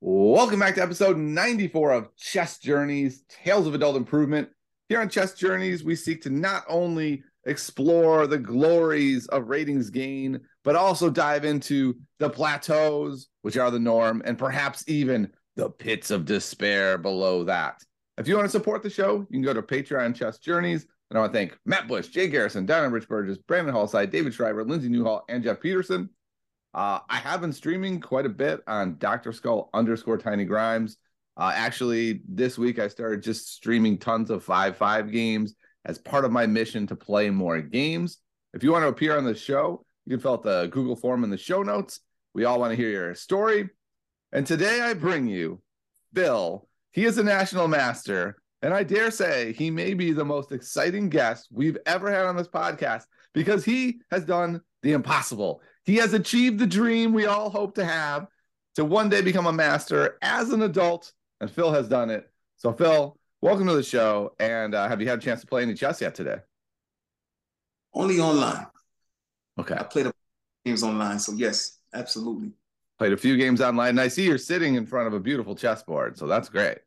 Welcome back to episode 94 of Chess Journeys Tales of Adult Improvement. Here on Chess Journeys, we seek to not only explore the glories of ratings gain, but also dive into the plateaus, which are the norm, and perhaps even the pits of despair below that. If you want to support the show, you can go to Patreon Chess Journeys. And I want to thank Matt Bush, Jay Garrison, Donna Rich Burgess, Brandon Hallside, David Shriver, Lindsay Newhall, and Jeff Peterson. Uh, I have been streaming quite a bit on Dr. Skull underscore Tiny Grimes. Uh, actually, this week I started just streaming tons of 5 5 games as part of my mission to play more games. If you want to appear on the show, you can fill out the Google form in the show notes. We all want to hear your story. And today I bring you Phil. He is a national master, and I dare say he may be the most exciting guest we've ever had on this podcast because he has done the impossible. He has achieved the dream we all hope to have to one day become a master as an adult, and Phil has done it. So, Phil, welcome to the show. And uh, have you had a chance to play any chess yet today? Only online. Okay. I played a games online, so yes, absolutely. Played a few games online, and I see you're sitting in front of a beautiful chessboard, so that's great.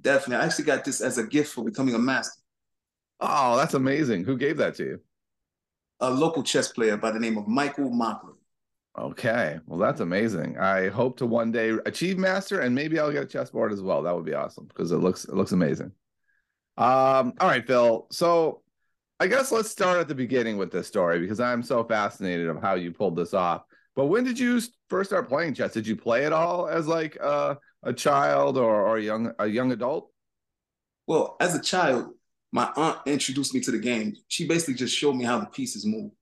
Definitely. I actually got this as a gift for becoming a master. Oh, that's amazing. Who gave that to you? A local chess player by the name of Michael Mockler. Okay. Well, that's amazing. I hope to one day achieve master and maybe I'll get a chessboard as well. That would be awesome because it looks it looks amazing. Um, all right, Phil. So I guess let's start at the beginning with this story because I'm so fascinated of how you pulled this off. But when did you first start playing chess? Did you play it all as like a, a child or, or a young a young adult? Well, as a child, my aunt introduced me to the game. She basically just showed me how the pieces move.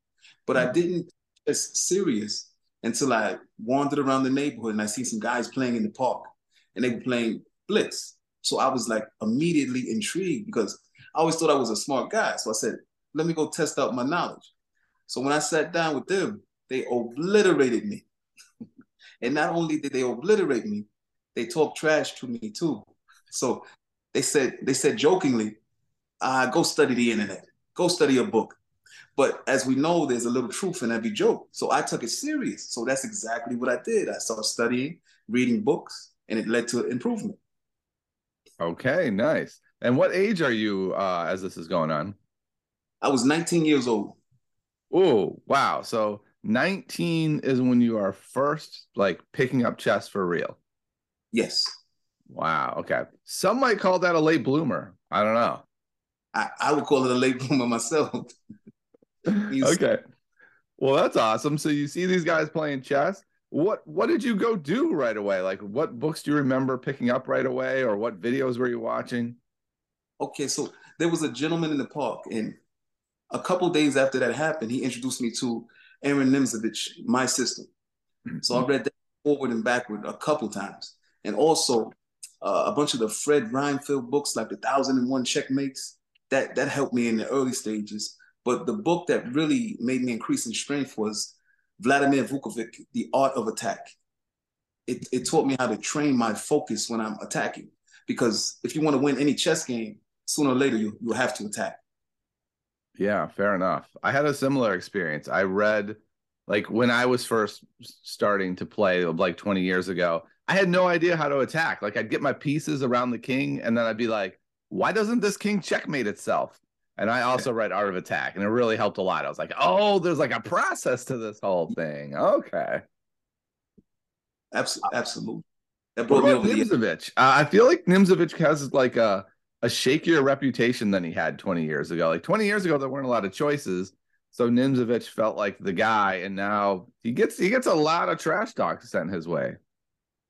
But I mm. didn't get serious until I wandered around the neighborhood and I see some guys playing in the park and they were playing Blitz. So I was like immediately intrigued because I always thought I was a smart guy. So I said, let me go test out my knowledge. So when I sat down with them, they obliterated me. and not only did they obliterate me, they talked trash to me too. So they said, they said jokingly, uh, go study the internet, go study a book. But as we know, there's a little truth in every joke. So I took it serious. So that's exactly what I did. I started studying, reading books, and it led to improvement. Okay, nice. And what age are you uh, as this is going on? I was 19 years old. Oh, wow. So 19 is when you are first like picking up chess for real. Yes. Wow. Okay. Some might call that a late bloomer. I don't know. I, I would call it a late bloomer myself. okay. Well, that's awesome. So you see these guys playing chess. What what did you go do right away? Like what books do you remember picking up right away or what videos were you watching? Okay, so there was a gentleman in the park and a couple days after that happened, he introduced me to Aaron Nimzovich, my system. So I read that forward and backward a couple times. And also uh, a bunch of the Fred Reinfeld books like the Thousand and One Checkmates. That that helped me in the early stages. But the book that really made me increase in strength was Vladimir Vukovic, The Art of Attack. It, it taught me how to train my focus when I'm attacking. Because if you want to win any chess game, sooner or later you, you'll have to attack. Yeah, fair enough. I had a similar experience. I read, like, when I was first starting to play, like 20 years ago, I had no idea how to attack. Like, I'd get my pieces around the king, and then I'd be like, why doesn't this king checkmate itself? And I also read Art of Attack, and it really helped a lot. I was like, oh, there's like a process to this whole thing. Okay. Absolutely. Absolutely. That brought me over Nimzovich? Uh, I feel like Nimzovich has like a, a shakier reputation than he had 20 years ago. Like 20 years ago, there weren't a lot of choices. So Nimzovich felt like the guy, and now he gets he gets a lot of trash talk sent his way.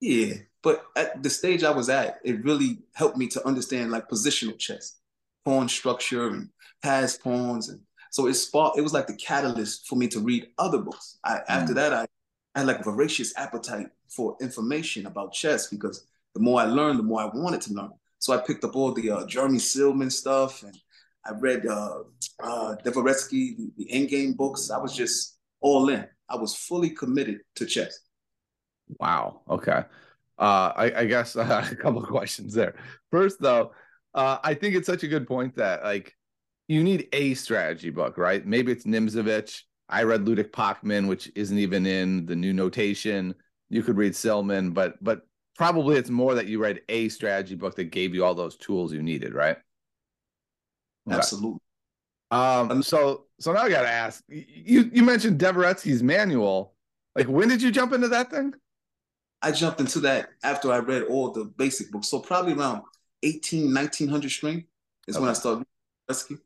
Yeah, but at the stage I was at, it really helped me to understand like positional chess pawn structure and pass pawns. And so it sparked, it was like the catalyst for me to read other books. I, mm. After that, I, I had like a voracious appetite for information about chess because the more I learned, the more I wanted to learn. So I picked up all the uh, Jeremy Silman stuff and I read uh, uh, Dvoretsky, the, the Endgame books. I was just all in. I was fully committed to chess. Wow. Okay. Uh, I, I guess uh, a couple of questions there. First, though, uh, I think it's such a good point that like you need a strategy book, right? Maybe it's Nimzovich. I read Ludek Pachman, which isn't even in the new notation. You could read Silman, but but probably it's more that you read a strategy book that gave you all those tools you needed, right? Okay. Absolutely. Um, so so now I gotta ask you you mentioned Dvoretsky's manual. Like when did you jump into that thing? I jumped into that after I read all the basic books. So probably around 18, 1900 string is okay. when I started Dvoretsky.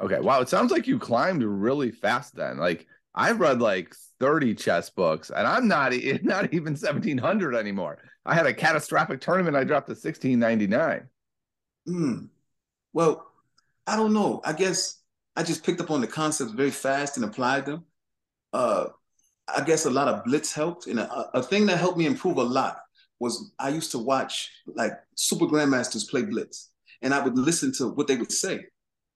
Okay. Wow. It sounds like you climbed really fast then. Like I've read like 30 chess books and I'm not not even 1700 anymore. I had a catastrophic tournament. I dropped to 1699. Hmm. Well, I don't know. I guess I just picked up on the concepts very fast and applied them. Uh, I guess a lot of blitz helped, and a, a, thing that helped me improve a lot was I used to watch like super grandmasters play blitz, and I would listen to what they would say,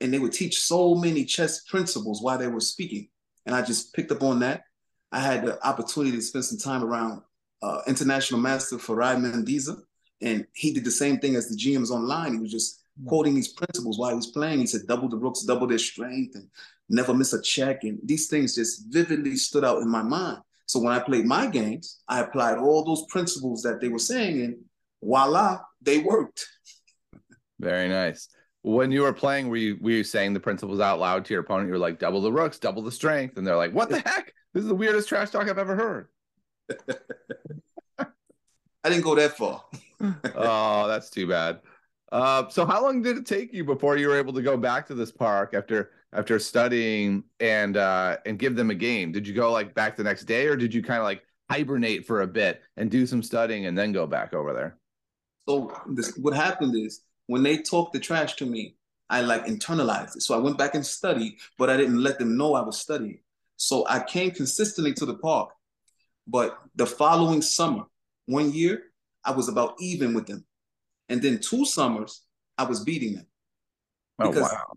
and they would teach so many chess principles while they were speaking, and I just picked up on that. I had the opportunity to spend some time around uh, international master Farai Mandizha, and he did the same thing as the GMs online. He was just Mm. quoting these principles while he was playing. He said, double the rooks, double their strength, and never miss a check. And these things just vividly stood out in my mind. So when I played my games, I applied all those principles that they were saying, and voila, they worked. Very nice. When you were playing, were you were you saying the principles out loud to your opponent? You were like, double the rooks, double the strength, and they're like, "What the heck? This is the weirdest trash talk I've ever heard." I didn't go that far. oh, that's too bad. Uh, so how long did it take you before you were able to go back to this park after after studying and uh, and give them a game? Did you go like back the next day, or did you kind of like hibernate for a bit and do some studying and then go back over there? So this, what happened is when they talked the trash to me, I like internalized it. So I went back and studied, but I didn't let them know I was studying. So I came consistently to the park. But the following summer, one year, I was about even with them. And then two summers, I was beating them. Oh, because, wow.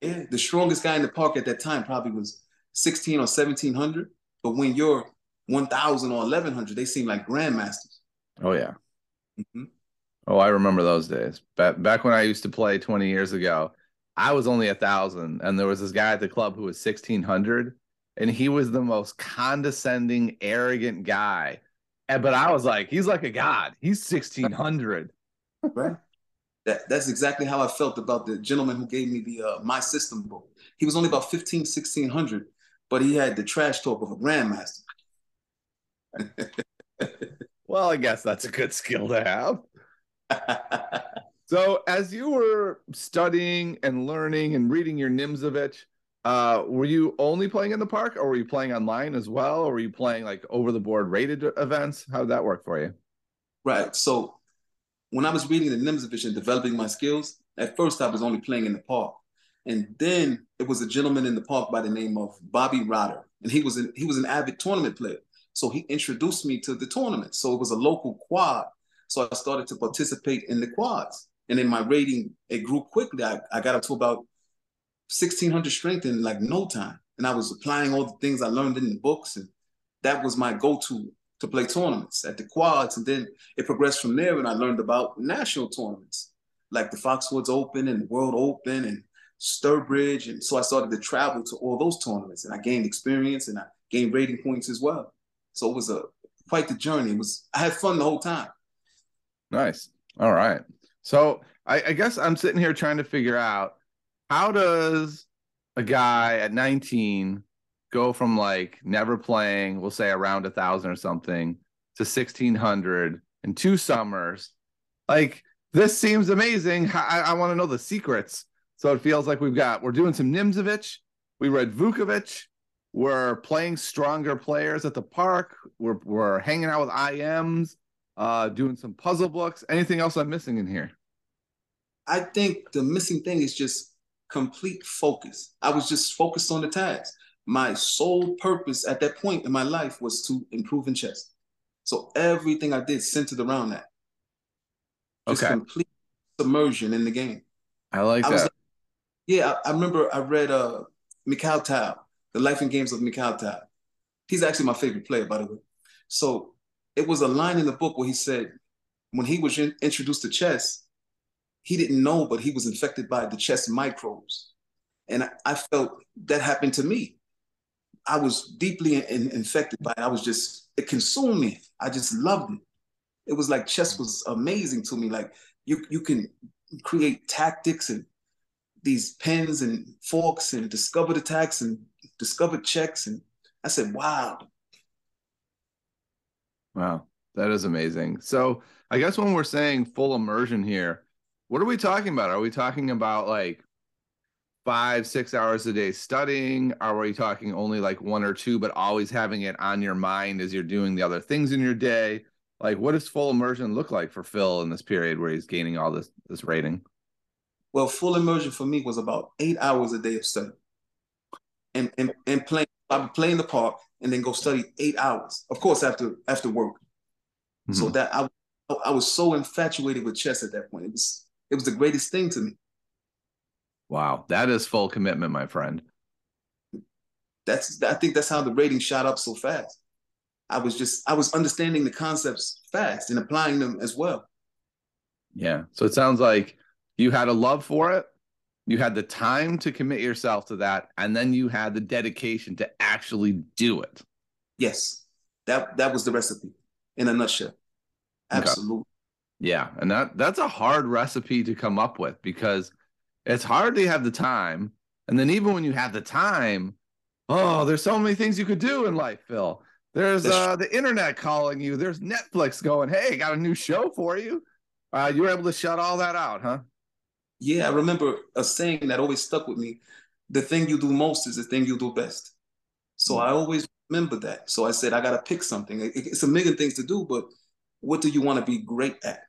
Yeah, the strongest guy in the park at that time probably was 16 or 1700. But when you're 1000 or 1100, they seem like grandmasters. Oh, yeah. Mm-hmm. Oh, I remember those days. Back, back when I used to play 20 years ago, I was only a thousand, and there was this guy at the club who was 1600, and he was the most condescending, arrogant guy. And, but I was like, he's like a god. He's 1600 right? That, that's exactly how I felt about the gentleman who gave me the uh, My System book. He was only about 15, 1600, but he had the trash talk of a grandmaster. well, I guess that's a good skill to have. so, as you were studying and learning and reading your Nimzovich, uh, were you only playing in the park or were you playing online as well? Or were you playing like over the board rated events? How did that work for you? Right. So when I was reading the Nimzovich and developing my skills, at first I was only playing in the park. And then it was a gentleman in the park by the name of Bobby Rotter. And he was an, he was an avid tournament player. So he introduced me to the tournament. So it was a local quad. So I started to participate in the quads. And then my rating, it grew quickly. I, I got up to about 1600 strength in like no time. And I was applying all the things I learned in the books. And that was my go-to to play tournaments at the quads. And then it progressed from there and I learned about national tournaments like the Foxwoods Open and the World Open and Sturbridge. And so I started to travel to all those tournaments and I gained experience and I gained rating points as well. So it was a quite the journey. It was I had fun the whole time. Nice. All right. So I, I guess I'm sitting here trying to figure out how does a guy at 19 go from like never playing, we'll say around a thousand or something, to 1600 in two summers. Like, this seems amazing. I, I want to know the secrets. So it feels like we've got, we're doing some Nimzovich, we read Vukovic, we're playing stronger players at the park, we're, we're hanging out with IMs, uh, doing some puzzle books. Anything else I'm missing in here? I think the missing thing is just complete focus. I was just focused on the task my sole purpose at that point in my life was to improve in chess. So everything I did centered around that. Just okay. complete submersion in the game. I like I that. Was, yeah, I, I, remember I read uh Mikhail Tal, The Life and Games of Mikhail Tal. He's actually my favorite player, by the way. So it was a line in the book where he said, when he was in, introduced to chess, he didn't know, but he was infected by the chess microbes. And I, I felt that happened to me. I was deeply in, infected by it. I was just, it consumed me. I just loved it. it was like chess was amazing to me. Like you you can create tactics and these pins and forks and discovered attacks and discovered checks. And I said, wow. Wow, that is amazing. So I guess when we're saying full immersion here, what are we talking about? Are we talking about like five, six hours a day studying? Are we talking only like one or two, but always having it on your mind as you're doing the other things in your day? Like, what does full immersion look like for Phil in this period where he's gaining all this this rating? Well, full immersion for me was about eight hours a day of study, and and and playing. I would play in the park and then go study eight hours. Of course, after after work. Mm-hmm. So that I I was so infatuated with chess at that point. It was it was the greatest thing to me. Wow, that is full commitment, my friend. That's I think that's how the rating shot up so fast. I was just I was understanding the concepts fast and applying them as well. Yeah. So it sounds like you had a love for it, you had the time to commit yourself to that, and then you had the dedication to actually do it. Yes. That that was the recipe in a nutshell. Absolutely. Okay. Yeah, and that that's a hard recipe to come up with because it's hard to have the time. And then even when you have the time, oh, there's so many things you could do in life, Phil. There's uh, the internet calling you. There's Netflix going, hey, got a new show for you. Uh, you were able to shut all that out, huh? Yeah, I remember a saying that always stuck with me. The thing you do most is the thing you do best. So mm-hmm. I always remember that. So I said, I got to pick something. It's a million things to do, but what do you want to be great at?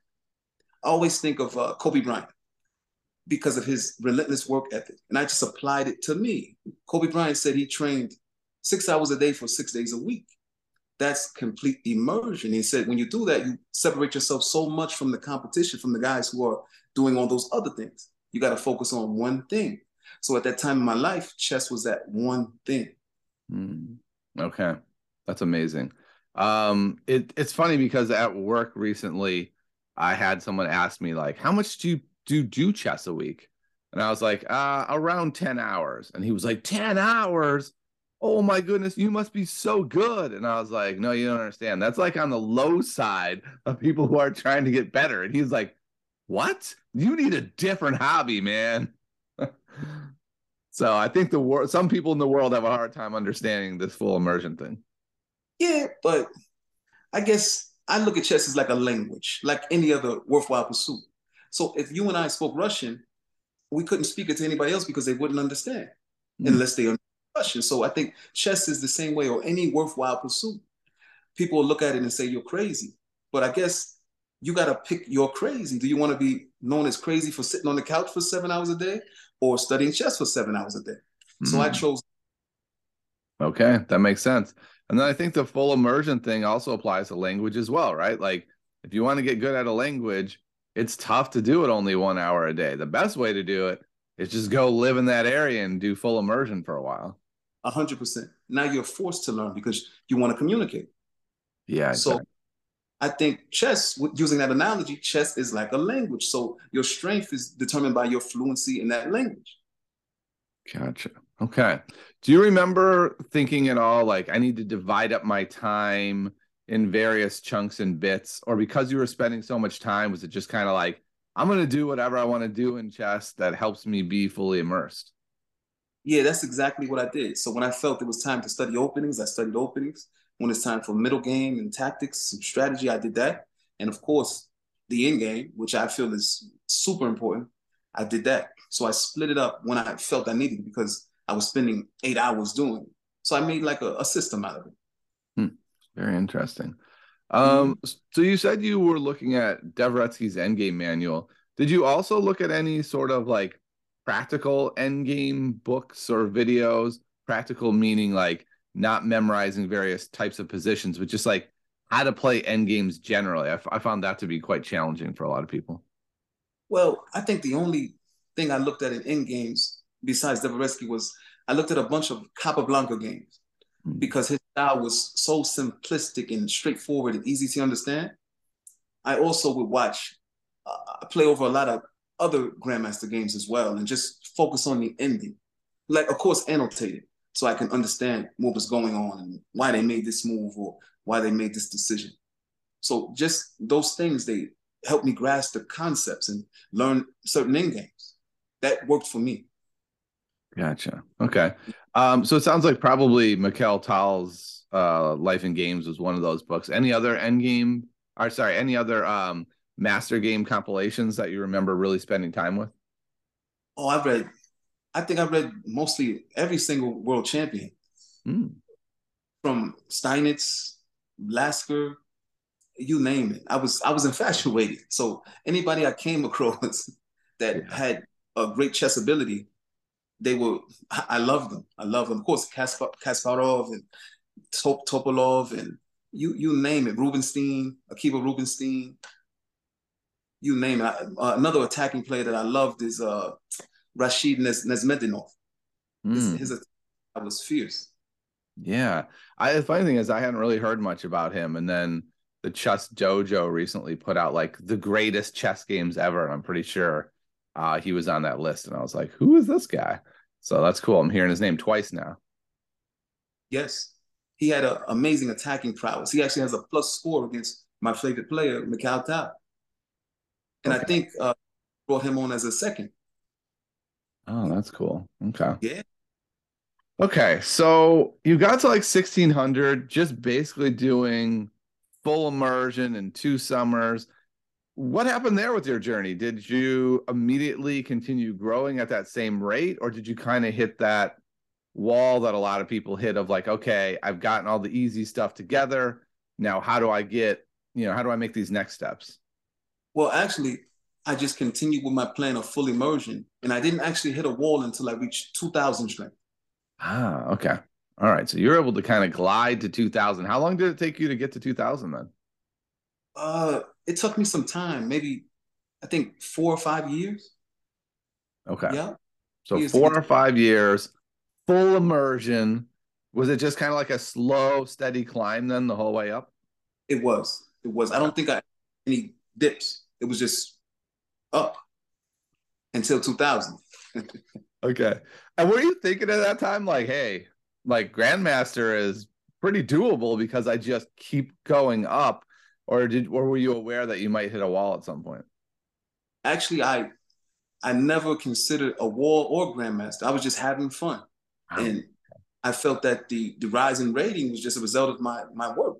I always think of uh, Kobe Bryant because of his relentless work ethic. And I just applied it to me. Kobe Bryant said he trained six hours a day for six days a week. That's complete immersion. He said, when you do that, you separate yourself so much from the competition, from the guys who are doing all those other things. You got to focus on one thing. So at that time in my life, chess was that one thing. Mm. Okay. That's amazing. Um, it, it's funny because at work recently, I had someone ask me like, "How much do you do do chess a week?" And I was like, uh, "Around ten hours." And he was like, 10 hours? Oh my goodness, you must be so good." And I was like, "No, you don't understand. That's like on the low side of people who are trying to get better." And he's like, "What? You need a different hobby, man." so I think the world, some people in the world have a hard time understanding this full immersion thing. Yeah, but I guess I look at chess as like a language, like any other worthwhile pursuit. So if you and I spoke Russian, we couldn't speak it to anybody else because they wouldn't understand mm. unless they understand Russian. So I think chess is the same way, or any worthwhile pursuit. People look at it and say you're crazy, but I guess you got to pick your crazy. Do you want to be known as crazy for sitting on the couch for seven hours a day, or studying chess for seven hours a day? Mm. So I hmm. chose. Okay, that makes sense. And then I think the full immersion thing also applies to language as well, right? Like if you want to get good at a language, it's tough to do it only one hour a day. The best way to do it is just go live in that area and do full immersion for a while. A hundred percent. Now you're forced to learn because you want to communicate. Yeah. Exactly. So I think chess, using that analogy, chess is like a language. So your strength is determined by your fluency in that language. Gotcha. Okay. Do you remember thinking at all like I need to divide up my time in various chunks and bits? Or because you were spending so much time, was it just kind of like, I'm going to do whatever I want to do in chess that helps me be fully immersed? Yeah, that's exactly what I did. So when I felt it was time to study openings, I studied openings. When it's time for middle game and tactics and strategy, I did that. And of course, the end game, which I feel is super important, I did that. So I split it up when I felt I needed because I was spending eight hours doing it. So I made like a, a system out of it. Very interesting. Um, mm-hmm. so you said you were looking at Dvoretsky's Endgame manual. Did you also look at any sort of like practical endgame books or videos? Practical meaning like not memorizing various types of positions, but just like how to play endgames generally. I, f- I found that to be quite challenging for a lot of people. Well, I think the only thing I looked at in endgames besides Dvoretsky was I looked at a bunch of Capablanca games. Because his style was so simplistic and straightforward and easy to understand. I also would watch, uh, play over a lot of other Grandmaster games as well and just focus on the ending. Like, of course, annotated so I can understand what was going on and why they made this move or why they made this decision. So just those things, they helped me grasp the concepts and learn certain end games. That worked for me. Gotcha. Okay. Um, so it sounds like probably Mikhail Tal's uh, Life in Games was one of those books. Any other end game or sorry, any other um master game compilations that you remember really spending time with? Oh, I've read I think I've read mostly every single world champion. Mm. From Steinitz, Lasker, you name it. I was I was infatuated. So anybody I came across that yeah. had a great chess ability, they were I love them. I love them. Of course, Kasparov and Top, Topalov and you you name it. Rubinstein, Akiva Rubinstein, you name it. Uh, another attacking player that I loved is uh, Rashid Nez- Nezhmetdinov. Mm. His, his attack was fierce. Yeah, I the funny thing is I hadn't really heard much about him, and then the Chess Dojo recently put out like the greatest chess games ever, and I'm pretty sure uh, he was on that list. And I was like, who is this guy? So that's cool. I'm hearing his name twice now. Yes, he had an amazing attacking prowess. He actually has a plus score against my favorite player, Mikhail Tal. And okay. I think uh, brought him on as a second. Oh, that's cool. Okay. Yeah. Okay, so you got to like 1600, just basically doing full immersion in two summers. What happened there with your journey? Did you immediately continue growing at that same rate, or did you kind of hit that wall that a lot of people hit of like, okay, I've gotten all the easy stuff together. Now, how do I get, you know, how do I make these next steps? Well, actually, I just continued with my plan of full immersion, and I didn't actually hit a wall until I reached 2,000 strength. Ah, okay. All right. So you're able to kind of glide to 2,000. How long did it take you to get to 2,000 then? Uh, it took me some time, maybe I think four or five years. Okay. Yeah. So four or five years full immersion. Was it just kind of like a slow, steady climb then the whole way up? It was. It was. I don't think I any dips. It was just up until 2000. okay. And were you thinking at that time, like, hey, like Grandmaster is pretty doable because I just keep going up? Or did or were you aware that you might hit a wall at some point? Actually, I I never considered a wall or Grandmaster. I was just having fun. And I felt that the the rise in rating was just a result of my my work.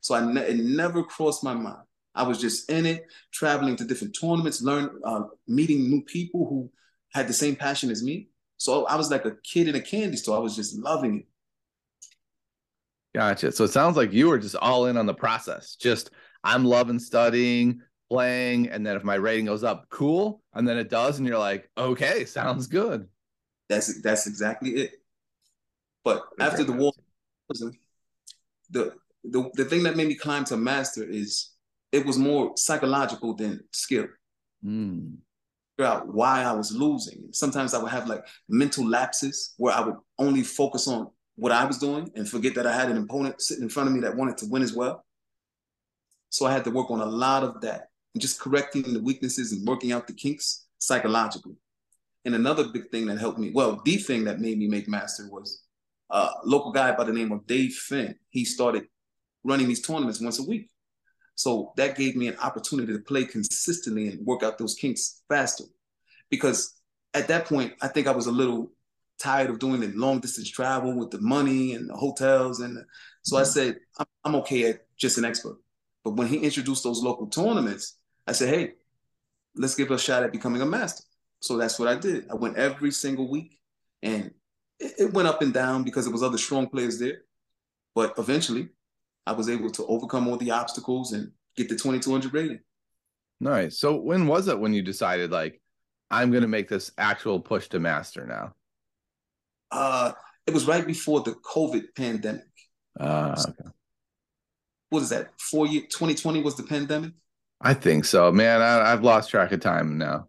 So I ne- it never crossed my mind. I was just in it, traveling to different tournaments, learn, uh, meeting new people who had the same passion as me. So I was like a kid in a candy store. I was just loving it. Gotcha. So it sounds like you were just all in on the process. Just I'm loving studying, playing, and then if my rating goes up, cool. And then it does, and you're like, okay, sounds good. That's that's exactly it. But after the war, the, the the thing that made me climb to master is it was more psychological than skill. Mm. Figure out why I was losing. Sometimes I would have like mental lapses where I would only focus on what I was doing and forget that I had an opponent sitting in front of me that wanted to win as well. So I had to work on a lot of that and just correcting the weaknesses and working out the kinks psychologically. And another big thing that helped me, well, the thing that made me make master was a local guy by the name of Dave Finn. He started running these tournaments once a week. So that gave me an opportunity to play consistently and work out those kinks faster. Because at that point, I think I was a little tired of doing the long distance travel with the money and the hotels. And so I mm-hmm. said, I'm, I'm okay at just an expert. But when he introduced those local tournaments, I said, hey, let's give a shot at becoming a master. So that's what I did. I went every single week and it, it went up and down because there was other strong players there. But eventually, I was able to overcome all the obstacles and get the 2200 rating. Nice. So when was it when you decided like I'm going to make this actual push to master now? Uh, it was right before the COVID pandemic. Uh, okay. What is that? Four year 2020 was the pandemic. I think so, man. I, have lost track of time now.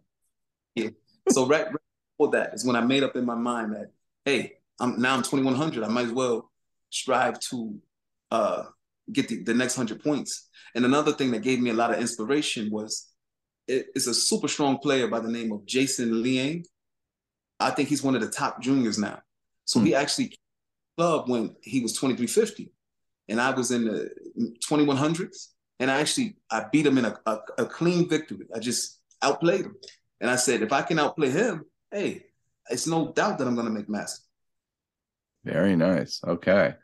Yeah. So right, right before that is when I made up in my mind that hey, I'm now I'm 2100. I might as well strive to uh, get the, the next hundred points. And another thing that gave me a lot of inspiration was it, it's a super strong player by the name of Jason Liang. I think he's one of the top juniors now. So hmm. he actually club when he was 2350. And I was in the 2100s. And I actually I beat him in a, a, a clean victory. I just outplayed him. And I said, if I can outplay him, hey, it's no doubt that I'm going to make master. Very nice. Okay.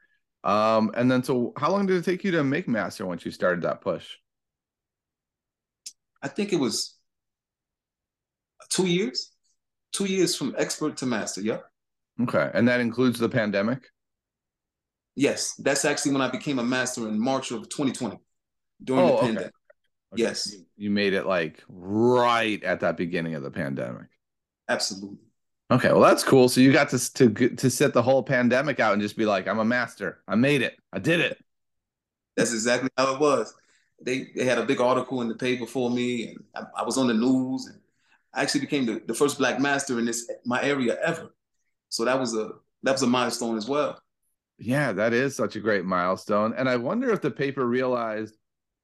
Um, and then so how long did it take you to make master once you started that push? I think it was two years. Two years from expert to master. Yep. Okay. And that includes the pandemic? Yes. That's actually when I became a master in March of 2020 during oh, the pandemic. Okay. Okay. Yes. You made it like right at that beginning of the pandemic. Absolutely. Okay, well that's cool. So you got to to to set the whole pandemic out and just be like, I'm a master. I made it. I did it. That's exactly how it was. They they had a big article in the paper for me, and I, I was on the news, and I actually became the, the first black master in this my area ever. So that was a that was a milestone as well. Yeah, that is such a great milestone. And I wonder if the paper realized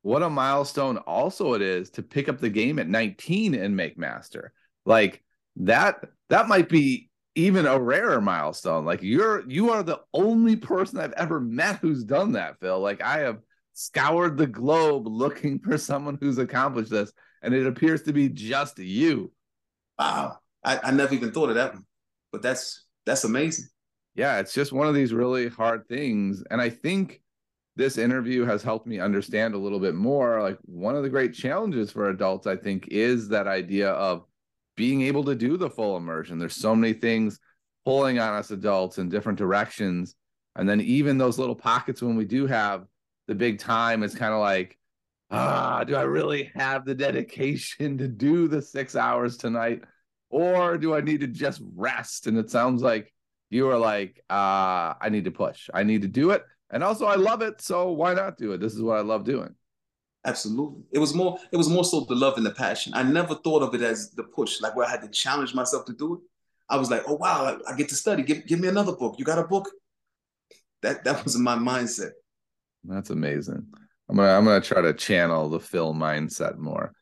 what a milestone also it is to pick up the game at 19 and make master. Like that that might be even a rarer milestone. Like you're you are the only person I've ever met who's done that, Phil. Like I have scoured the globe looking for someone who's accomplished this, and it appears to be just you. Wow. I, I never even thought of that one. But that's that's amazing. Yeah, it's just one of these really hard things. And I think this interview has helped me understand a little bit more. Like one of the great challenges for adults, I think, is that idea of being able to do the full immersion. There's so many things pulling on us adults in different directions. And then even those little pockets when we do have the big time, it's kind of like, ah, do I really have the dedication to do the six hours tonight? Or do I need to just rest? And it sounds like you are like, uh, I need to push. I need to do it. And also I love it. So why not do it? This is what I love doing. Absolutely. It was more, it was more so the love and the passion. I never thought of it as the push, like where I had to challenge myself to do it. I was like, oh wow, I, I get to study. Give, give me another book. You got a book? That that was my mindset. That's amazing. I'm gonna I'm gonna try to channel the Phil mindset more.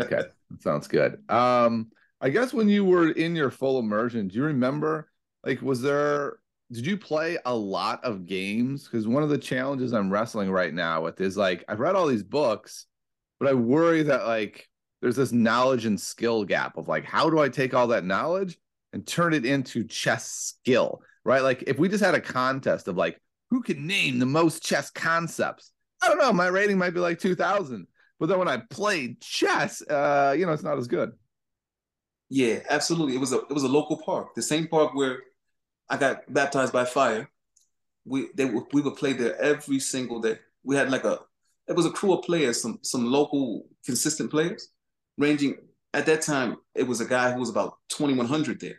Okay, that sounds good. Um, I guess when you were in your full immersion, do you remember like was there did you play a lot of games? Because one of the challenges I'm wrestling right now with is like I've read all these books, but I worry that like there's this knowledge and skill gap of like how do I take all that knowledge and turn it into chess skill, right? Like if we just had a contest of like who can name the most chess concepts, I don't know, my rating might be like 2000. But then when I played chess, uh, you know, it's not as good. Yeah, absolutely. It was a it was a local park, the same park where I got baptized by fire. We they we would play there every single day. We had like a it was a crew of players, some some local consistent players, ranging at that time. It was a guy who was about twenty one hundred there,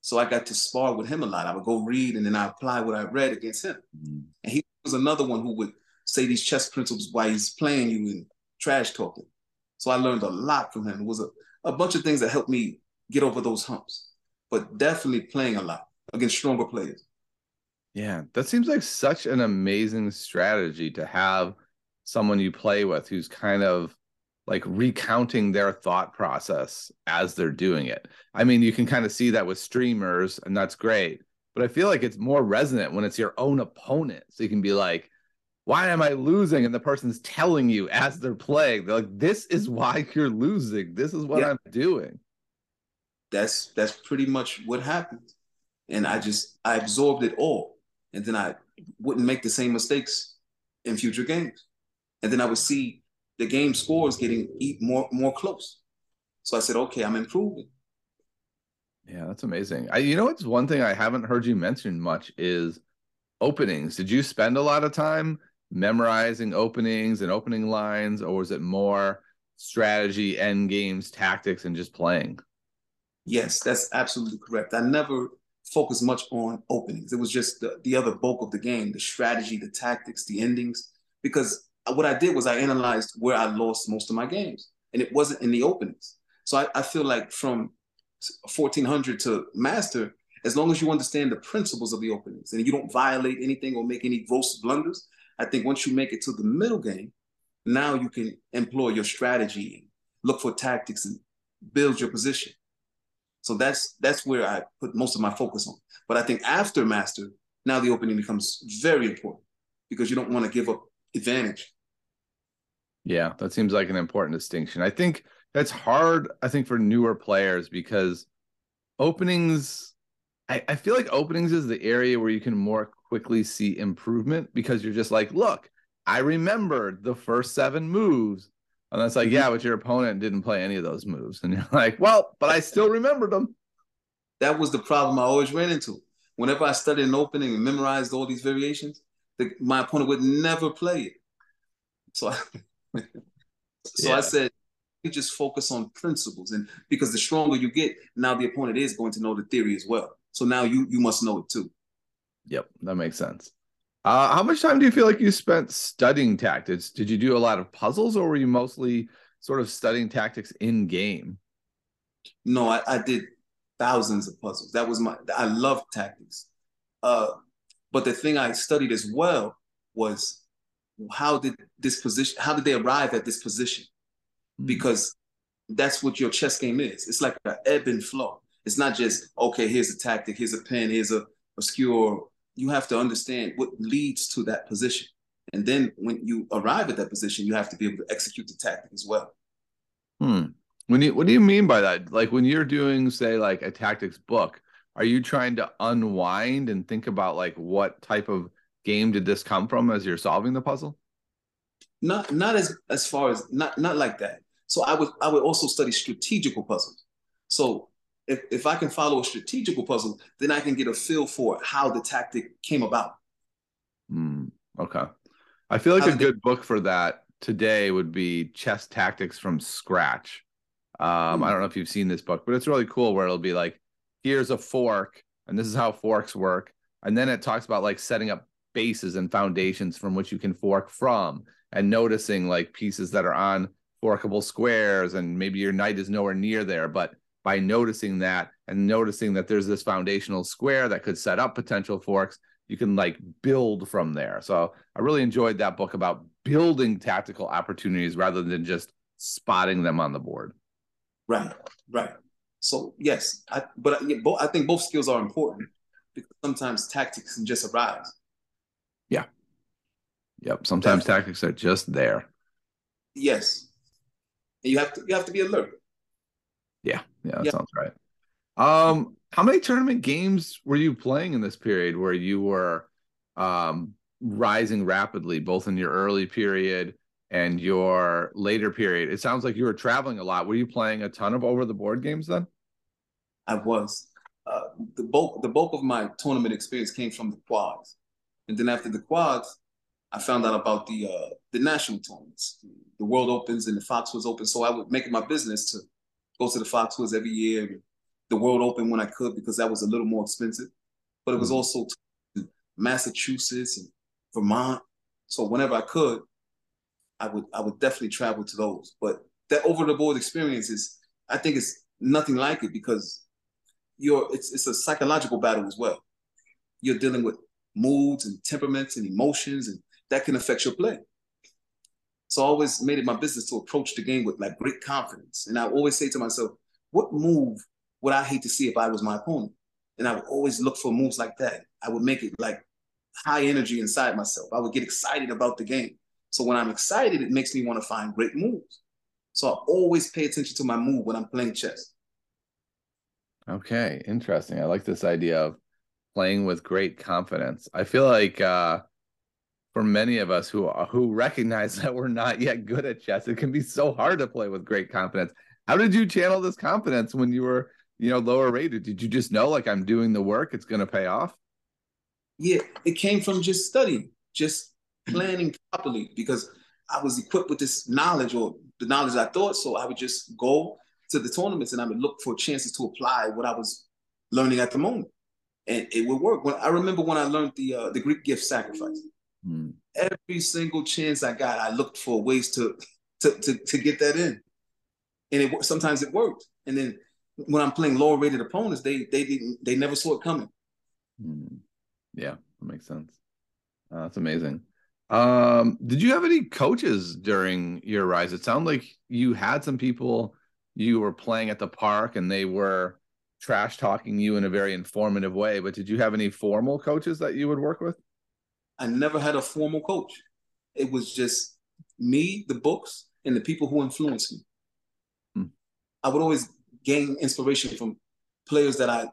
so I got to spar with him a lot. I would go read and then I apply what I read against him, mm-hmm. and he was another one who would say these chess principles while he's playing you and trash talking. So I learned a lot from him. It was a, a bunch of things that helped me get over those humps, but definitely playing a lot against stronger players. Yeah, that seems like such an amazing strategy to have someone you play with who's kind of like recounting their thought process as they're doing it. I mean, you can kind of see that with streamers, and that's great. But I feel like it's more resonant when it's your own opponent. So you can be like, why am I losing? And the person's telling you as they're playing, they're like, this is why you're losing. This is what I'm doing. That's that's pretty much what happens and I just I absorbed it all, and then I wouldn't make the same mistakes in future games, and then I would see the game scores getting more more close. So I said, okay, I'm improving. Yeah, that's amazing. I, you know, it's one thing I haven't heard you mention much is openings. Did you spend a lot of time memorizing openings and opening lines, or was it more strategy, end games, tactics, and just playing? Yes, that's absolutely correct. I never focus much on openings. It was just the, the other bulk of the game, the strategy, the tactics, the endings. Because what I did was I analyzed where I lost most of my games, and it wasn't in the openings. So I, I feel like from 1400 to master, as long as you understand the principles of the openings and you don't violate anything or make any gross blunders, I think once you make it to the middle game, now you can employ your strategy and look for tactics and build your position. So that's that's where I put most of my focus on. But I think after master, now the opening becomes very important because you don't want to give up advantage. Yeah, that seems like an important distinction. I think that's hard, I think, for newer players because openings, I, I feel like openings is the area where you can more quickly see improvement because you're just like, look, I remembered the first seven moves. And that's like, yeah, but your opponent didn't play any of those moves. And you're like, well, but I still remembered them. That was the problem I always ran into. Whenever I studied an opening and memorized all these variations, the, my opponent would never play it. So I, so yeah. I said, you just focus on principles. And because the stronger you get, now the opponent is going to know the theory as well. So now you you must know it too. Yep, that makes sense. Uh, how much time do you feel like you spent studying tactics? Did you do a lot of puzzles, or were you mostly sort of studying tactics in game? No, I, I did thousands of puzzles. That was my. I love tactics, uh, but the thing I studied as well was how did this position? How did they arrive at this position? Mm-hmm. Because that's what your chess game is. It's like an ebb and flow. It's not just okay. Here's a tactic. Here's a pin. Here's a, a skewer you have to understand what leads to that position. And then when you arrive at that position, you have to be able to execute the tactic as well. Hmm. When you what do you mean by that? Like when you're doing, say, like a tactics book, are you trying to unwind and think about like what type of game did this come from as you're solving the puzzle? Not not as as far as not not like that. So I would I would also study strategical puzzles. So if, if I can follow a strategical puzzle, then I can get a feel for how the tactic came about. Mm, okay. I feel like how a good book for that today would be Chess Tactics from Scratch. Um. I hmm. don't know if you've seen this book, but it's really cool where it'll be like, here's a fork, and this is how forks work. And then it talks about like setting up bases and foundations from which you can fork from and noticing like pieces that are on forkable squares and maybe your knight is nowhere near there but by noticing that and noticing that there's this foundational square that could set up potential forks you can like build from there. So i really enjoyed that book about building tactical opportunities rather than just spotting them on the board. Right right. So yes I, but I, both, I think both skills are important because sometimes tactics can just arise. Yeah. Yep sometimes tactics are just there. Yes. And you have to you have to be alert yeah, yeah, that sounds right. Um, how many tournament games were you playing in this period where you were um rising rapidly, both in your early period and your later period? It sounds like you were traveling a lot. Were you playing a ton of over the board games then? I was. Uh, the bulk the bulk of my tournament experience came from the quads, and then after the quads, I found out about the uh, the national tournaments, the World Opens and the Foxwoods Open. So I would make it my business to go to the Foxwoods every year, the World Open when I could because that was a little more expensive. But it was mm-hmm. also Massachusetts and Vermont. So whenever I could, I would I would definitely travel to those. But that over the board experience is, I think it's nothing like it because you're it's it's a psychological battle as well. You're dealing with moods and temperaments and emotions, and that can affect your play. So I always made it my business to approach the game with like great confidence. And I always say to myself, what move would I hate to see if I was my opponent? And I would always look for moves like that. I would make it like high energy inside myself. I would get excited about the game. So when I'm excited, it makes me want to find great moves. So I always pay attention to my move when I'm playing chess. Okay, interesting. I like this idea of playing with great confidence. I feel like uh for many of us who who recognize that we're not yet good at chess, it can be so hard to play with great confidence. How did you channel this confidence when you were, you know, lower rated? Did you just know like I'm doing the work, it's going to pay off? Yeah, it came from just studying, just planning properly because I was equipped with this knowledge or the knowledge I thought. So I would just go to the tournaments and I would look for chances to apply what I was learning at the moment, and it would work. When I remember when I learned the uh, the Greek gift sacrifice, Mm. Every single chance I got, I looked for ways to to to, to get that in, and it sometimes it worked. And then when I'm playing lower rated opponents, they they didn't they never saw it coming. Mm. Yeah, that makes sense. Uh, that's amazing. Um, did you have any coaches during your rise? It sounded like you had some people you were playing at the park and they were trash talking you in a very informative way. But did you have any formal coaches that you would work with? I never had a formal coach. It was just me, the books, and the people who influenced me. Hmm. I would always gain inspiration from players that I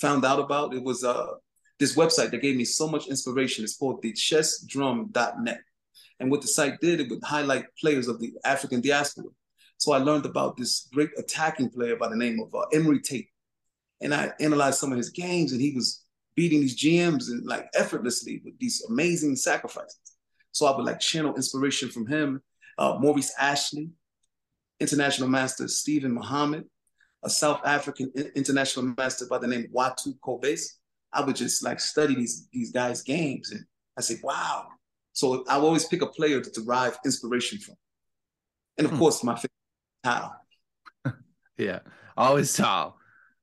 found out about. It was uh, this website that gave me so much inspiration. It's called the chessdrum.net. And what the site did, it would highlight players of the African diaspora. So I learned about this great attacking player by the name of uh, Emory Tate. And I analyzed some of his games, and he was beating these GMs and like effortlessly with these amazing sacrifices. So I would like channel inspiration from him. Uh, Maurice Ashley, international master Stephen Muhammad, a South African international master by the name Watu Kobese. I would just like study these these guys' games, and I say, wow. So I always pick a player to derive inspiration from, and of hmm. course, my favorite Tal. yeah, always Tal.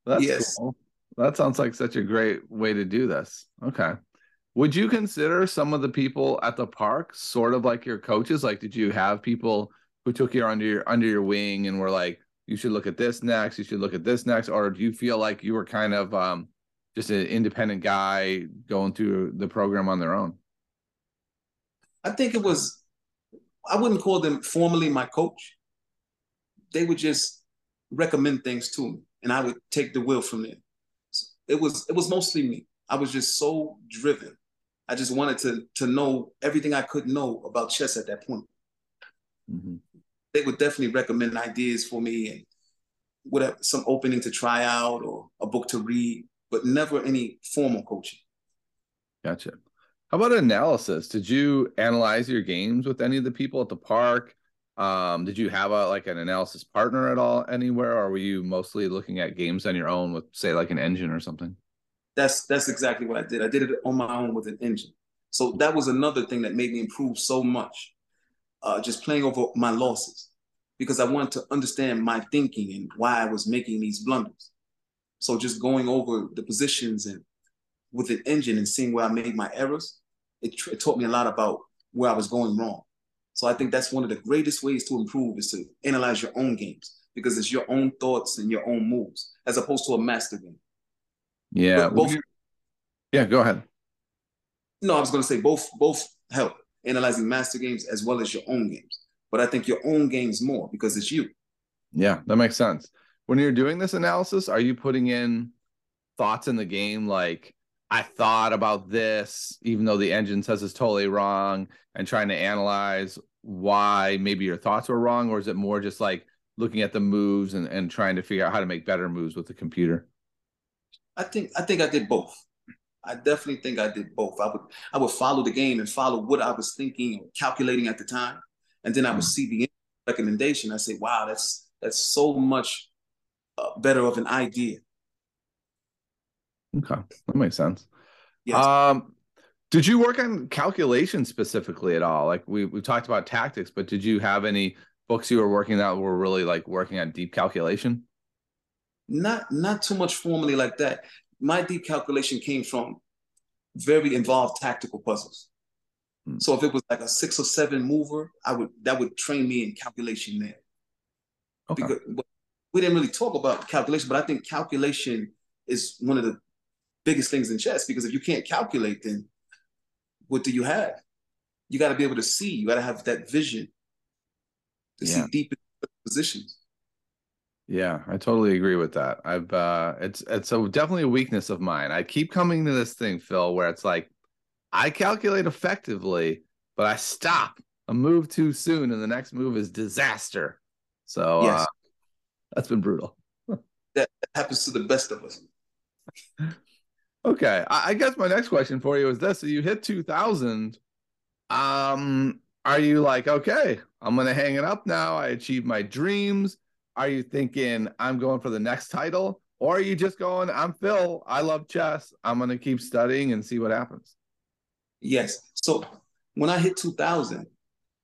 That's yes. cool. That sounds like such a great way to do this. Okay. Would you consider some of the people at the park sort of like your coaches? Like, did you have people who took you under your under your wing and were like, you should look at this next, you should look at this next, or do you feel like you were kind of um, just an independent guy going through the program on their own? I think it was. I wouldn't call them formally my coach. They would just recommend things to me, and I would take the will from there. It was it was mostly me. I was just so driven. I just wanted to to know everything I could know about chess at that point. Mm-hmm they would definitely recommend ideas for me and whatever some opening to try out or a book to read, but never any formal coaching. Gotcha. How about analysis? Did you analyze your games with any of the people at the park? Um, did you have a like an analysis partner at all anywhere, or were you mostly looking at games on your own with, say, like an engine or something? That's that's exactly what I did. I did it on my own with an engine. So that was another thing that made me improve so much uh, just playing over my losses because I wanted to understand my thinking and why I was making these blunders. So just going over the positions and with an engine and seeing where I made my errors, it, it taught me a lot about where I was going wrong. So I think that's one of the greatest ways to improve is to analyze your own games because it's your own thoughts and your own moves as opposed to a master game. Yeah. Both, yeah, go ahead. No, I was going to say both both help analyzing master games as well as your own games. But I think your own games more because it's you. Yeah, that makes sense. When you're doing this analysis, are you putting in thoughts in the game like I thought about this, even though the engine says it's totally wrong, and trying to analyze why maybe your thoughts were wrong, or is it more just like looking at the moves and, and trying to figure out how to make better moves with the computer? I think I think I did both. I definitely think I did both. I would I would follow the game and follow what I was thinking or calculating at the time, and then I would mm. see the recommendation. I say, "Wow, that's that's so much uh, better of an idea." Okay, that makes sense. Yes. Um, did you work on calculation specifically at all? Like we we talked about tactics, but did you have any books you were working that were really like working on deep calculation? Not not too much formally like that my deep calculation came from very involved tactical puzzles. Hmm. So if it was like a six or seven mover, I would that would train me in calculation there. Okay. Because we didn't really talk about calculation, but I think calculation is one of the biggest things in chess because if you can't calculate, then what do you have? You got to be able to see. You got to have that vision to yeah. see deep positions. Yeah, I totally agree with that. I've uh it's it's a definitely a weakness of mine. I keep coming to this thing, Phil, where it's like I calculate effectively, but I stop a move too soon and the next move is disaster. So yes. uh that's been brutal. that happens to the best of us. okay. I, I guess my next question for you is this. So you hit 2000. Um, are you like, okay, I'm gonna hang it up now. I achieved my dreams are you thinking I'm going for the next title? Or are you just going, I'm Phil, I love chess. I'm going to keep studying and see what happens? Yes. So when I hit 2000,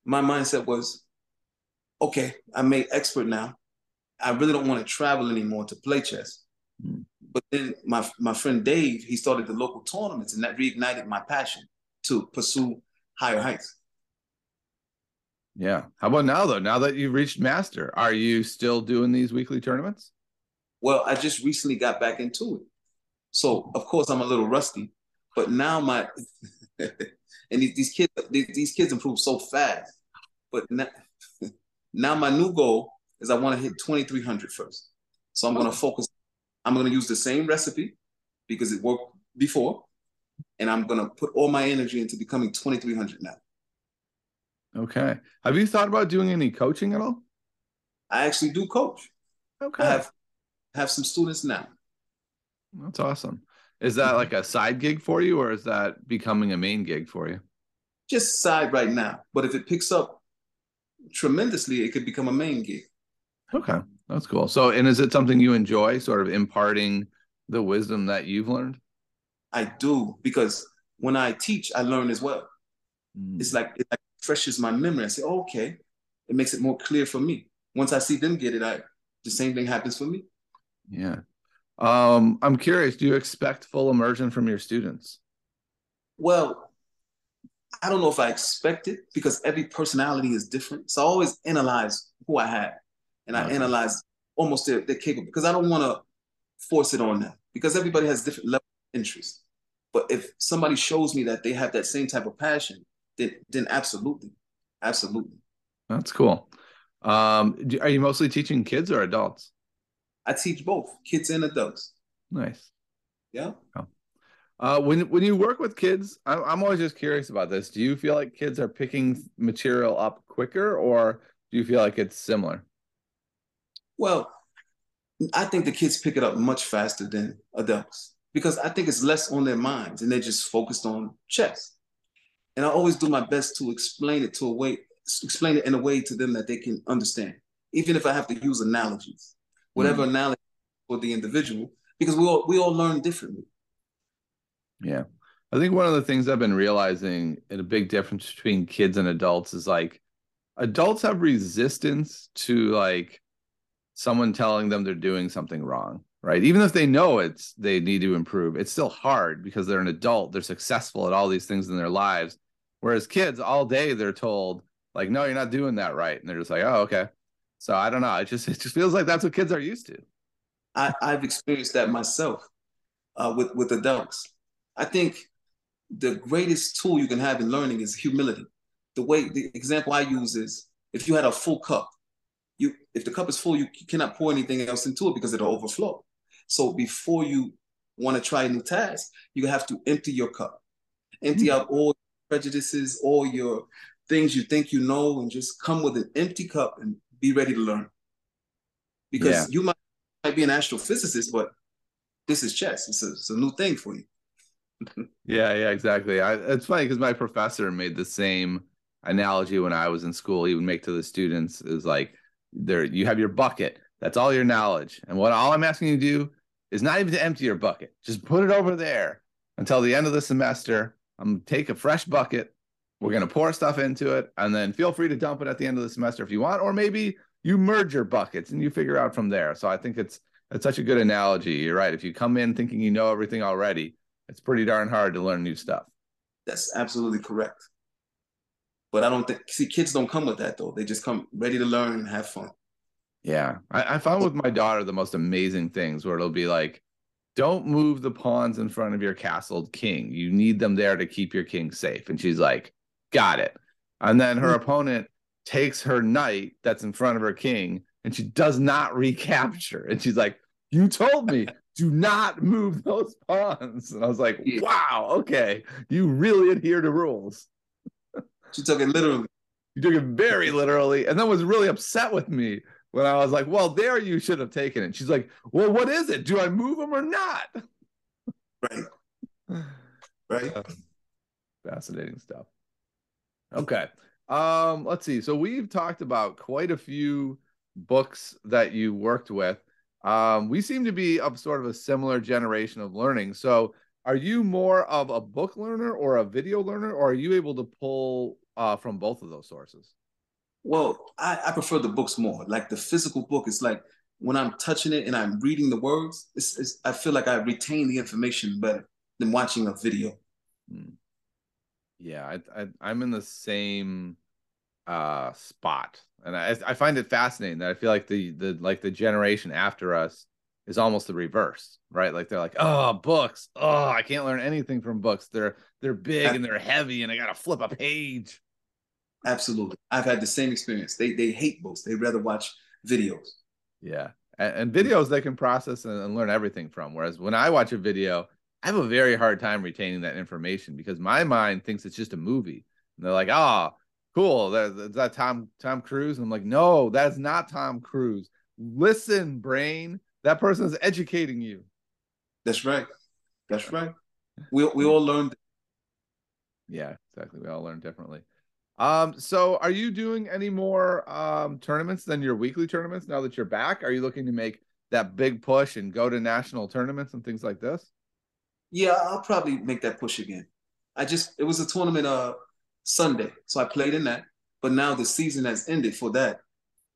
my mindset was, okay, I made expert now. I really don't want to travel anymore to play chess. Mm. But then my my friend Dave, he started the local tournaments, and that reignited my passion to pursue higher heights. Yeah. How about now though? Now that you've reached master, are you still doing these weekly tournaments? Well, I just recently got back into it. So of course I'm a little rusty, but now my and these, these kids these, these kids improve so fast. But now, now my new goal is I want to hit 2300 first. So I'm going to oh. focus. I'm going to use the same recipe because it worked before, and I'm going to put all my energy into becoming 2300 now. Okay. Have you thought about doing any coaching at all? I actually do coach. Okay. I have have some students now. That's awesome. Is that like a side gig for you, or is that becoming a main gig for you? Just side right now, but if it picks up tremendously, it could become a main gig. Okay, that's cool. So, and is it something you enjoy, sort of imparting the wisdom that you've learned? I do because when I teach, I learn as well. Mm. It's like it like freshes my memory. I say, oh, okay, it makes it more clear for me. Once I see them get it, I the same thing happens for me. Yeah. Um, I'm curious, do you expect full immersion from your students? Well, I don't know if I expect it because every personality is different. So I always analyze who I have and I analyze almost their, their capable because I don't want to force it on them because everybody has different level of interest. But if somebody shows me that they have that same type of passion, then then absolutely, absolutely. That's cool. Um, are you mostly teaching kids or adults? I teach both kids and adults. Nice. Yeah. Oh. Uh, when when you work with kids, I'm, I'm always just curious about this. Do you feel like kids are picking material up quicker, or do you feel like it's similar? Well, I think the kids pick it up much faster than adults because I think it's less on their minds and they're just focused on chess. And I always do my best to explain it to a way, explain it in a way to them that they can understand, even if I have to use analogies, whatever mm. analogy for the individual, because we all we all learn differently. Yeah. I think one of the things I've been realizing in a big difference between kids and adults is like adults have resistance to like someone telling them they're doing something wrong, right? Even if they know it's they need to improve, it's still hard because they're an adult, they're successful at all these things in their lives. Whereas kids all day they're told like, no, you're not doing that right, and they're just like, oh, okay. So I don't know. It just it just feels like that's what kids are used to. I, I've experienced that myself uh, with with adults. I think the greatest tool you can have in learning is humility. The way the example I use is if you had a full cup you if the cup is full, you cannot pour anything else into it because it'll overflow. So before you want to try a new task, you have to empty your cup, empty mm-hmm. out all prejudices, all your things you think you know, and just come with an empty cup and be ready to learn. Because yeah. you might, might be an astrophysicist, but this is chess. It's a, it's a new thing for you. yeah, yeah, exactly. I, it's funny because my professor made the same analogy when I was in school. He would make to the students is like there you have your bucket. That's all your knowledge. And what all I'm asking you to do is not even to empty your bucket. Just put it over there until the end of the semester. I'm gonna take a fresh bucket. We're gonna pour stuff into it, and then feel free to dump it at the end of the semester if you want, or maybe you merge your buckets and you figure out from there. So I think it's it's such a good analogy. You're right. If you come in thinking you know everything already, it's pretty darn hard to learn new stuff. That's absolutely correct. But I don't think see kids don't come with that though. They just come ready to learn and have fun. Yeah. I, I found with my daughter the most amazing things where it'll be like, don't move the pawns in front of your castled king. You need them there to keep your king safe. And she's like, got it. And then her mm-hmm. opponent takes her knight that's in front of her king and she does not recapture. And she's like, You told me do not move those pawns. And I was like, Wow, okay. You really adhere to rules. She took it literally. You took it very literally, and then was really upset with me when I was like, "Well, there you should have taken it." She's like, "Well, what is it? Do I move them or not?" Right. Right. Uh, fascinating stuff. Okay. Um, let's see. So we've talked about quite a few books that you worked with. Um, we seem to be of sort of a similar generation of learning. So are you more of a book learner or a video learner, or are you able to pull uh, from both of those sources? Well, I, I, prefer the books more. Like the physical book is like when I'm touching it and I'm reading the words, it's, it's, I feel like I retain the information better than watching a video. Hmm. Yeah, I, I, am in the same uh, spot, and I, I find it fascinating that I feel like the the like the generation after us is almost the reverse, right? Like they're like, oh, books, oh, I can't learn anything from books. They're they're big and they're heavy, and I gotta flip a page. Absolutely. I've had the same experience. They they hate books. They'd rather watch videos. Yeah. And, and videos they can process and, and learn everything from. Whereas when I watch a video, I have a very hard time retaining that information because my mind thinks it's just a movie. And they're like, oh, cool. That, that Tom Tom Cruise. And I'm like, no, that's not Tom Cruise. Listen, brain. That person is educating you. That's right. That's right. We we all learned. Yeah, exactly. We all learn differently. Um, so are you doing any more um tournaments than your weekly tournaments now that you're back? Are you looking to make that big push and go to national tournaments and things like this? Yeah, I'll probably make that push again. I just it was a tournament uh Sunday, so I played in that. But now the season has ended for that.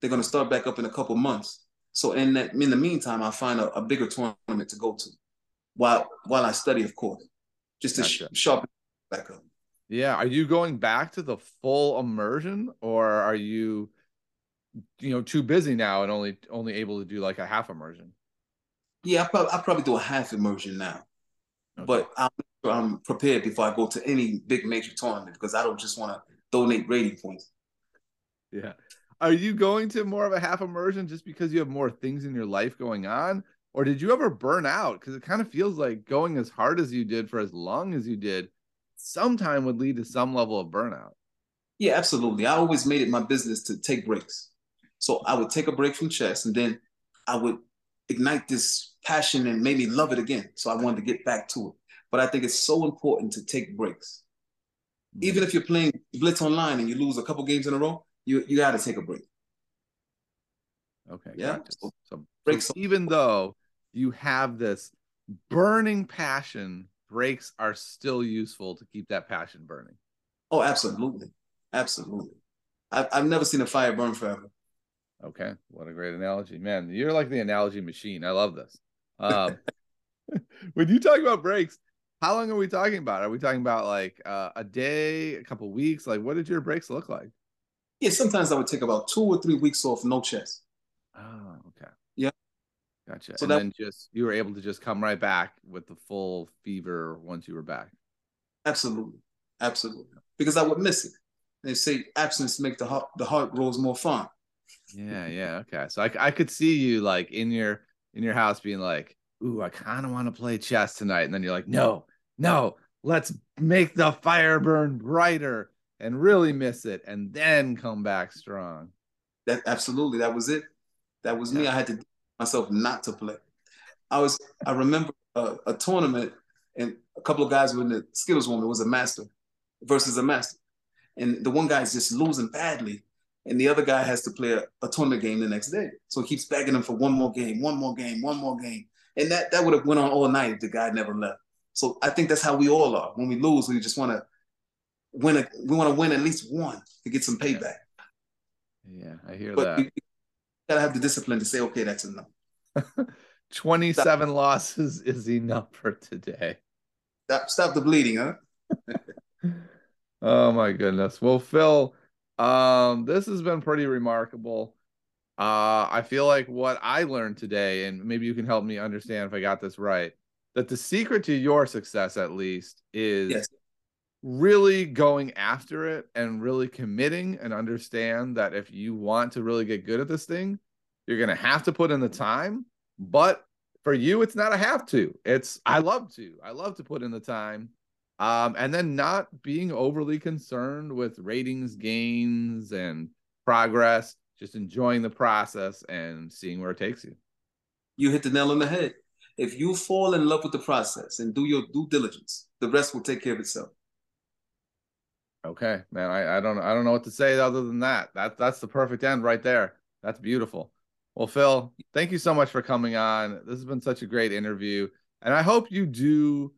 They're gonna start back up in a couple months. So in that in the meantime, I'll find a, a bigger tournament to go to while while I study, of course, just to gotcha. sh- sharpen back up. Yeah. Are you going back to the full immersion or are you you know too busy now and only only able to do like a half immersion? Yeah, I probably I probably do a half immersion now. Okay. But I'm, I'm prepared before I go to any big major tournament because I don't just want to donate rating points. Yeah. Are you going to more of a half immersion just because you have more things in your life going on? Or did you ever burn out? Because it kind of feels like going as hard as you did for as long as you did sometime would lead to some level of burnout. Yeah, absolutely. I always made it my business to take breaks. So I would take a break from chess and then I would ignite this passion and made me love it again. So I wanted to get back to it. But I think it's so important to take breaks. Mm-hmm. Even if you're playing Blitz online and you lose a couple games in a row, you you got to take a break. Okay. Yeah. Gotcha. So, so, breaks. So even though you have this burning passion breaks are still useful to keep that passion burning. Oh, absolutely. Absolutely. I've, I've never seen a fire burn forever. Okay. What a great analogy. Man, you're like the analogy machine. I love this. Um, when you talk about breaks, how long are we talking about? Are we talking about like uh, a day, a couple weeks? Like, what did your breaks look like? Yeah, sometimes I would take about two or three weeks off, no chess. Oh, okay. Gotcha. So and that, then just you were able to just come right back with the full fever once you were back. Absolutely, absolutely. Because I would miss it. They say absence make the heart the heart grows more fond. Yeah, yeah, okay. So I I could see you like in your in your house being like, "Ooh, I kind of want to play chess tonight," and then you're like, "No, no, let's make the fire burn brighter and really miss it, and then come back strong." That absolutely, that was it. That was yeah. me. I had to myself not to play. I was I remember a, a tournament and a couple of guys were in the Skittles. It was a master versus a master, and the one guy's just losing badly, and the other guy has to play a, a tournament game the next day. So he keeps begging him for one more game, one more game, one more game, and that that would have went on all night if the guy never left. So I think that's how we all are. When we lose, we just want to win. A, we want to win at least one to get some payback. Yeah, I hear but that. We, gotta have the discipline to say, okay, that's enough. 27 stop. losses is enough for today. Stop, stop the bleeding, huh? oh my goodness. Well, Phil, um, this has been pretty remarkable. Uh, I feel like what I learned today, and maybe you can help me understand if I got this right, that the secret to your success, at least, is yes really going after it and really committing and understand that if you want to really get good at this thing, you're going to have to put in the time. But for you, it's not a have to. It's I love to. I love to put in the time. Um, and then not being overly concerned with ratings gains and progress, just enjoying the process and seeing where it takes you. You hit the nail on the head. If you fall in love with the process and do your due diligence, the rest will take care of itself. Okay, man. I, I don't I don't know what to say other than that. That that's the perfect end right there. That's beautiful. Well, Phil, thank you so much for coming on. This has been such a great interview. And I hope you do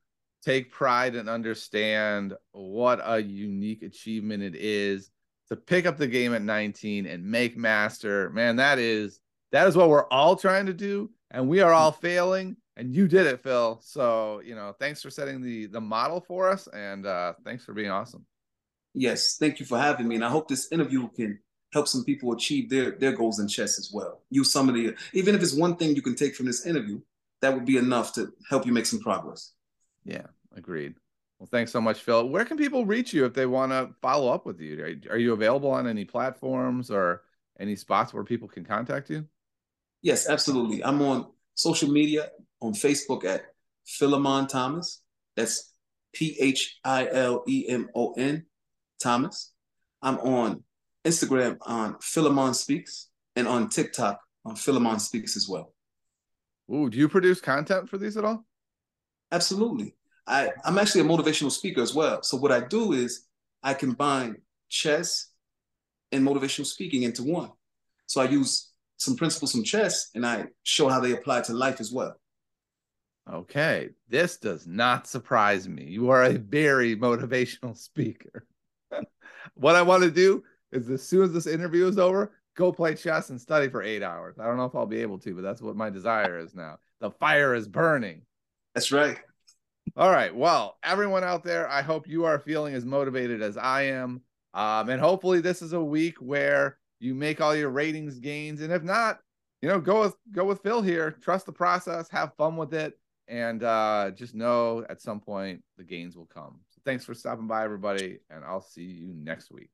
take pride and understand what a unique achievement it is to pick up the game at 19 and make master. Man, that is that is what we're all trying to do. And we are all failing. And you did it, Phil. So, you know, thanks for setting the the model for us. And uh thanks for being awesome. Yes, thank you for having me. And I hope this interview can help some people achieve their, their goals in chess as well. Use some of the, even if it's one thing you can take from this interview, that would be enough to help you make some progress. Yeah, agreed. Well, thanks so much, Phil. Where can people reach you if they want to follow up with you? Are, are you available on any platforms or any spots where people can contact you? Yes, absolutely. I'm on social media on Facebook at Philemon Thomas. That's P H I L E M O N Thomas. I'm on Instagram on Philemon Speaks and on TikTok on Philemon Speaks as well. Ooh, do you produce content for these at all? Absolutely. I, I'm actually a motivational speaker as well. So what I do is I combine chess and motivational speaking into one. So I use some principles from chess and I show how they apply to life as well. Okay, this does not surprise me. You are a very motivational speaker. What I want to do is as soon as this interview is over, go play chess and study for eight hours. I don't know if I'll be able to, but that's what my desire is now. The fire is burning. That's right. All right. Well, everyone out there, I hope you are feeling as motivated as I am. Um, and hopefully this is a week where you make all your ratings gains. And if not, you know, go with go with Phil here. Trust the process, have fun with it and uh, just know at some point the gains will come. Thanks for stopping by, everybody, and I'll see you next week.